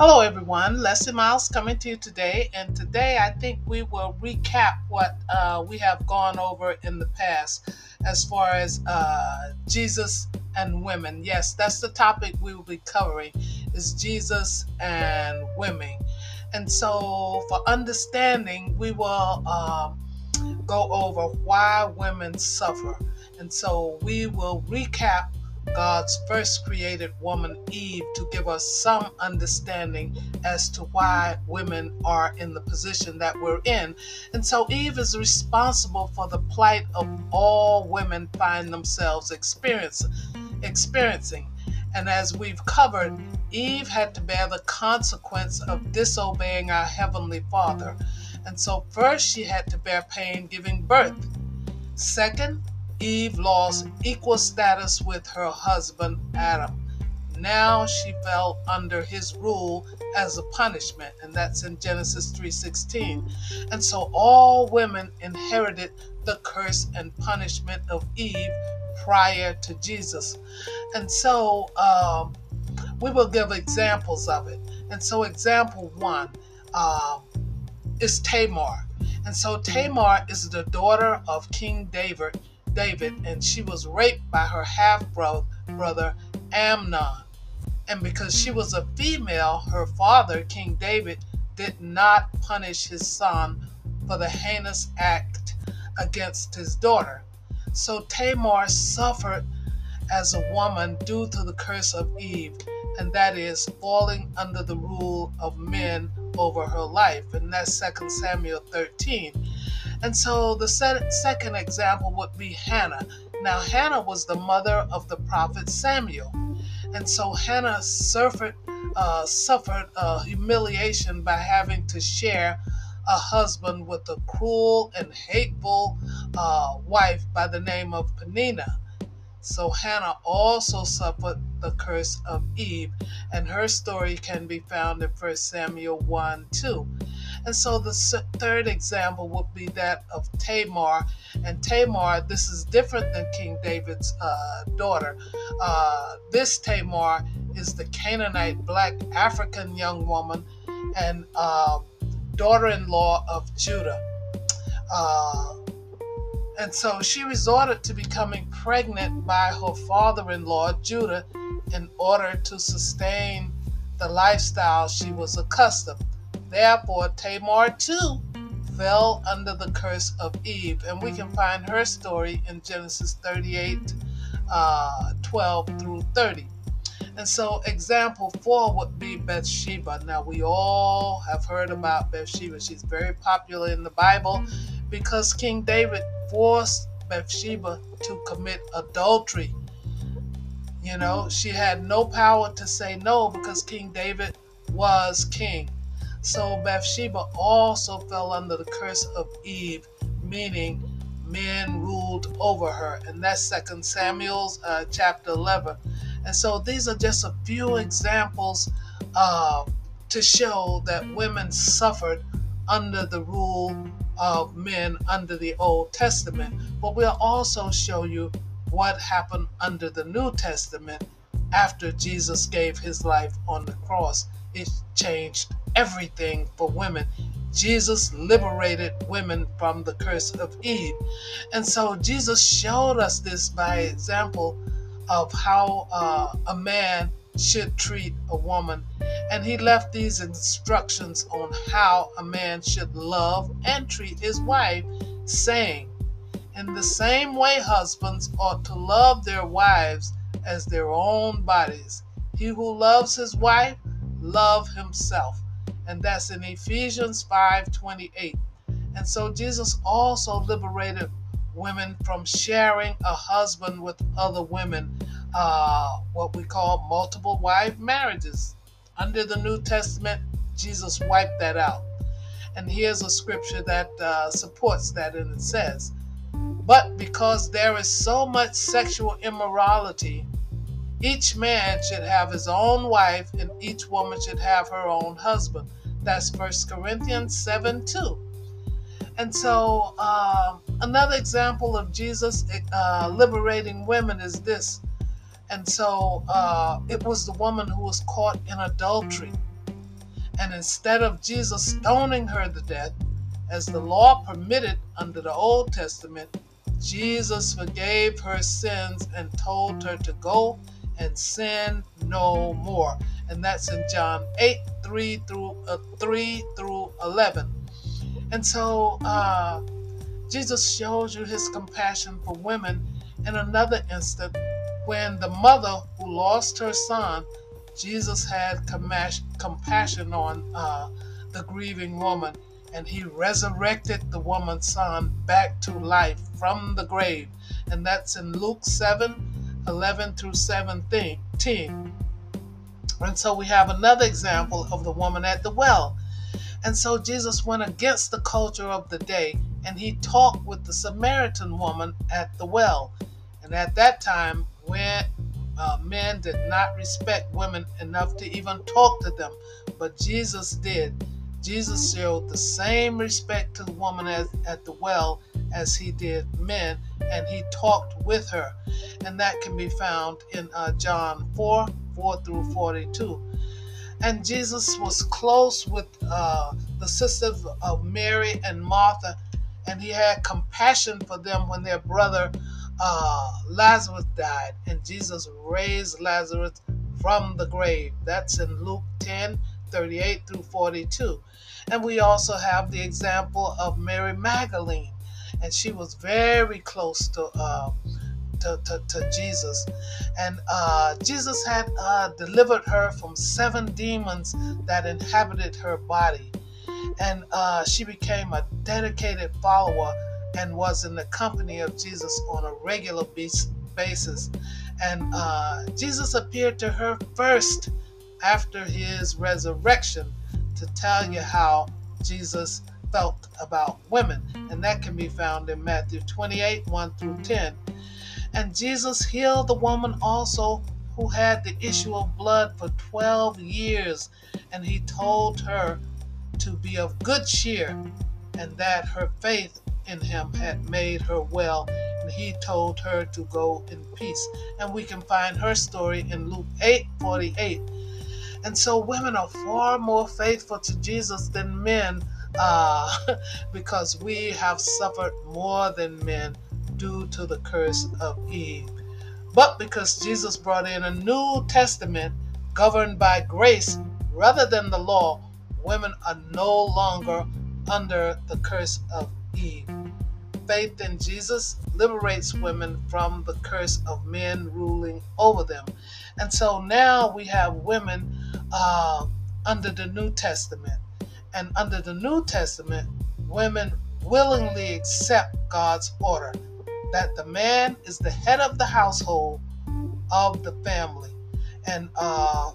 Hello, everyone. Lessie Myles coming to you today. And today, I think we will recap what uh, we have gone over in the past as far as uh, Jesus and women. Yes, that's the topic we will be covering is Jesus and women. And so, for understanding, we will um, go over why women suffer. And so, we will recap God's first created woman, Eve, to give us some understanding as to why women are in the position that we're in. And so Eve is responsible for the plight of all women find themselves experiencing. And as we've covered, Eve had to bear the consequence of disobeying our Heavenly Father. And so, first, she had to bear pain giving birth. Second, Eve lost equal status with her husband Adam. Now she fell under his rule as a punishment, and that's in Genesis 3:16. And so all women inherited the curse and punishment of Eve prior to Jesus. And so um, we will give examples of it. And so example one uh, is Tamar. And so Tamar is the daughter of King David David, and she was raped by her half brother Amnon. And because she was a female, her father, King David, did not punish his son for the heinous act against his daughter. So Tamar suffered as a woman due to the curse of Eve, and that is falling under the rule of men over her life. And that's 2 Samuel 13. And so the second example would be Hannah. Now, Hannah was the mother of the prophet Samuel. And so Hannah suffered, uh, suffered uh, humiliation by having to share a husband with a cruel and hateful uh, wife by the name of Peninnah. So Hannah also suffered the curse of Eve, and her story can be found in 1 Samuel 1 2. And so the third example would be that of Tamar. And Tamar, this is different than King David's uh, daughter. Uh, this Tamar is the Canaanite black African young woman and uh, daughter in law of Judah. Uh, and so she resorted to becoming pregnant by her father in law, Judah, in order to sustain the lifestyle she was accustomed. Therefore, Tamar too fell under the curse of Eve. And we can find her story in Genesis 38 uh, 12 through 30. And so, example four would be Bathsheba. Now, we all have heard about Bathsheba. She's very popular in the Bible because King David forced Bathsheba to commit adultery. You know, she had no power to say no because King David was king. So Bathsheba also fell under the curse of Eve, meaning men ruled over her. And that's Second Samuel's uh, chapter 11. And so these are just a few examples uh, to show that women suffered under the rule of men under the Old Testament. But we'll also show you what happened under the New Testament after Jesus gave his life on the cross. It changed everything for women. Jesus liberated women from the curse of Eve. And so Jesus showed us this by example of how uh, a man should treat a woman. And he left these instructions on how a man should love and treat his wife, saying, In the same way, husbands ought to love their wives as their own bodies. He who loves his wife, love himself and that's in Ephesians 5:28. And so Jesus also liberated women from sharing a husband with other women, uh, what we call multiple wife marriages. Under the New Testament, Jesus wiped that out. And here's a scripture that uh, supports that, and it says, But because there is so much sexual immorality, each man should have his own wife, and each woman should have her own husband. That's First Corinthians 7 2. And so, uh, another example of Jesus uh, liberating women is this. And so, uh, it was the woman who was caught in adultery. And instead of Jesus stoning her to death, as the law permitted under the Old Testament, Jesus forgave her sins and told her to go and sin no more. And that's in John 8 3 through uh, 3 through 11. And so uh, Jesus shows you his compassion for women in another instant when the mother who lost her son, Jesus had compassion on uh, the grieving woman and he resurrected the woman's son back to life from the grave. And that's in Luke 7 11 through 17. And so we have another example of the woman at the well. And so Jesus went against the culture of the day and he talked with the Samaritan woman at the well. And at that time, when uh, men did not respect women enough to even talk to them, but Jesus did. Jesus showed the same respect to the woman as, at the well as he did men, and he talked with her. And that can be found in uh, John 4 4 through 42. And Jesus was close with uh, the sisters of Mary and Martha, and he had compassion for them when their brother uh, Lazarus died, and Jesus raised Lazarus from the grave. That's in Luke 10 38 through 42. And we also have the example of Mary Magdalene, and she was very close to. Uh, to, to, to, Jesus. And uh, Jesus had uh, delivered her from seven demons that inhabited her body. And uh, she became a dedicated follower and was in the company of Jesus on a regular basis. And uh, Jesus appeared to her first after his resurrection to tell you how Jesus felt about women. And that can be found in Matthew 28 1 through 10. And Jesus healed the woman also who had the issue of blood for 12 years. And he told her to be of good cheer and that her faith in him had made her well. And he told her to go in peace. And we can find her story in Luke 8 48. And so women are far more faithful to Jesus than men uh, because we have suffered more than men due to the curse of Eve. But because Jesus brought in a New Testament governed by grace rather than the law, women are no longer under the curse of Eve. Faith in Jesus liberates women from the curse of men ruling over them. And so now we have women uh, under the New Testament. And under the New Testament, women willingly accept God's order that the man is the head of the household of the family. And, uh,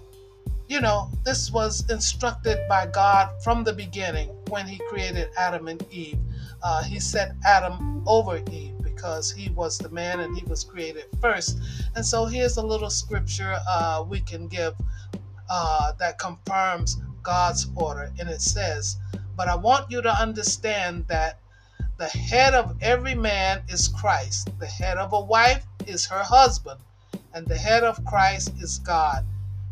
you know, this was instructed by God from the beginning when he created Adam and Eve. Uh, he set Adam over Eve because he was the man and he was created first. And so here's a little scripture uh, we can give uh, that confirms God's order. And it says, But I want you to understand that the head of every man is Christ, the head of a wife is her husband, and the head of Christ is God.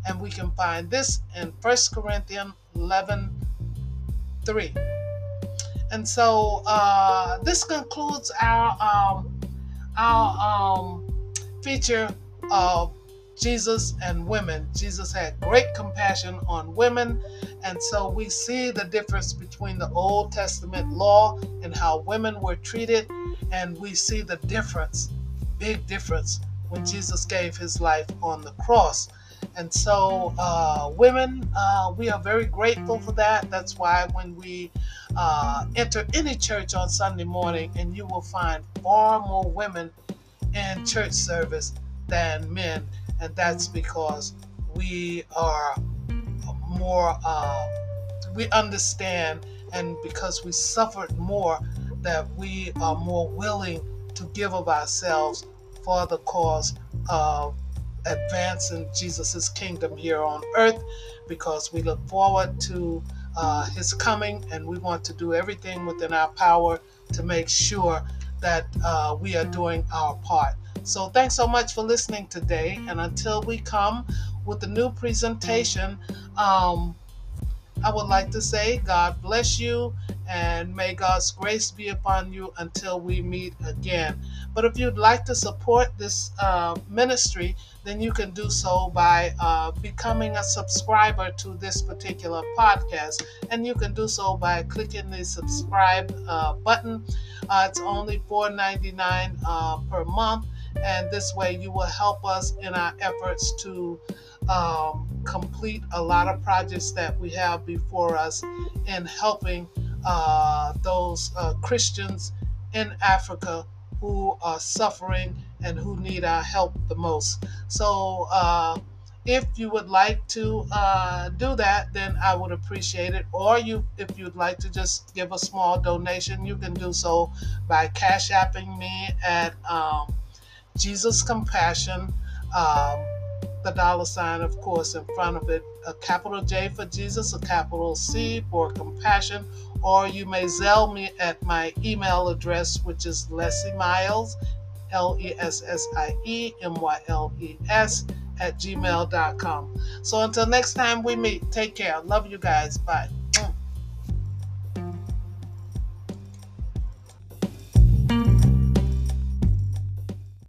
And we can find this in 1 Corinthians 11 3. And so uh, this concludes our um, our um, feature of Jesus and women. Jesus had great compassion on women. And so we see the difference between the Old Testament law and how women were treated. And we see the difference, big difference, when Jesus gave his life on the cross. And so, uh, women, uh, we are very grateful for that. That's why when we uh, enter any church on Sunday morning, and you will find far more women in church service than men and that's because we are more uh, we understand and because we suffered more that we are more willing to give of ourselves for the cause of advancing Jesus' kingdom here on earth because we look forward to uh, his coming and we want to do everything within our power to make sure that uh, we are doing our part. So thanks so much for listening today. And until we come with a new presentation, um, I would like to say God bless you and may God's grace be upon you until we meet again. But if you'd like to support this uh, ministry, then you can do so by uh, becoming a subscriber to this particular podcast. And you can do so by clicking the subscribe uh, button. Uh, it's only $4.99 uh, per month. And this way, you will help us in our efforts to um, complete a lot of projects that we have before us in helping uh, those uh, Christians in Africa who are suffering and who need our help the most. So, uh, if you would like to uh, do that, then I would appreciate it. Or you, if you'd like to just give a small donation, you can do so by cash apping me at um, Jesus Compassion. Um, the dollar sign, of course, in front of it, a capital J for Jesus, a capital C for compassion, or you may Zelle me at my email address, which is Lessie Myles, L E S S I E M Y L E S, at gmail.com. So until next time we meet, take care. Love you guys. Bye.